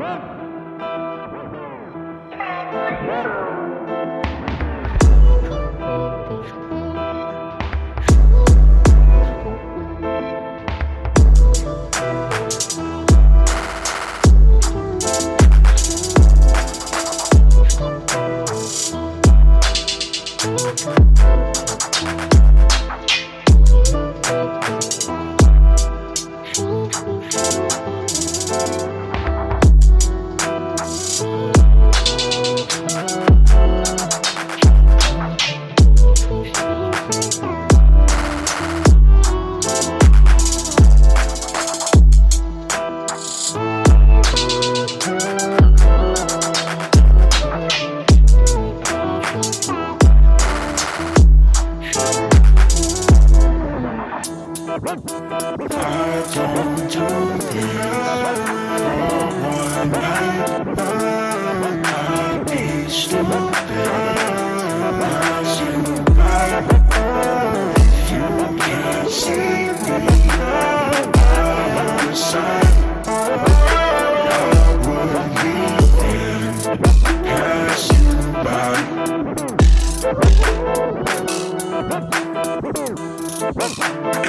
Rump. If you. can't see me by your side,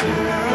Yeah.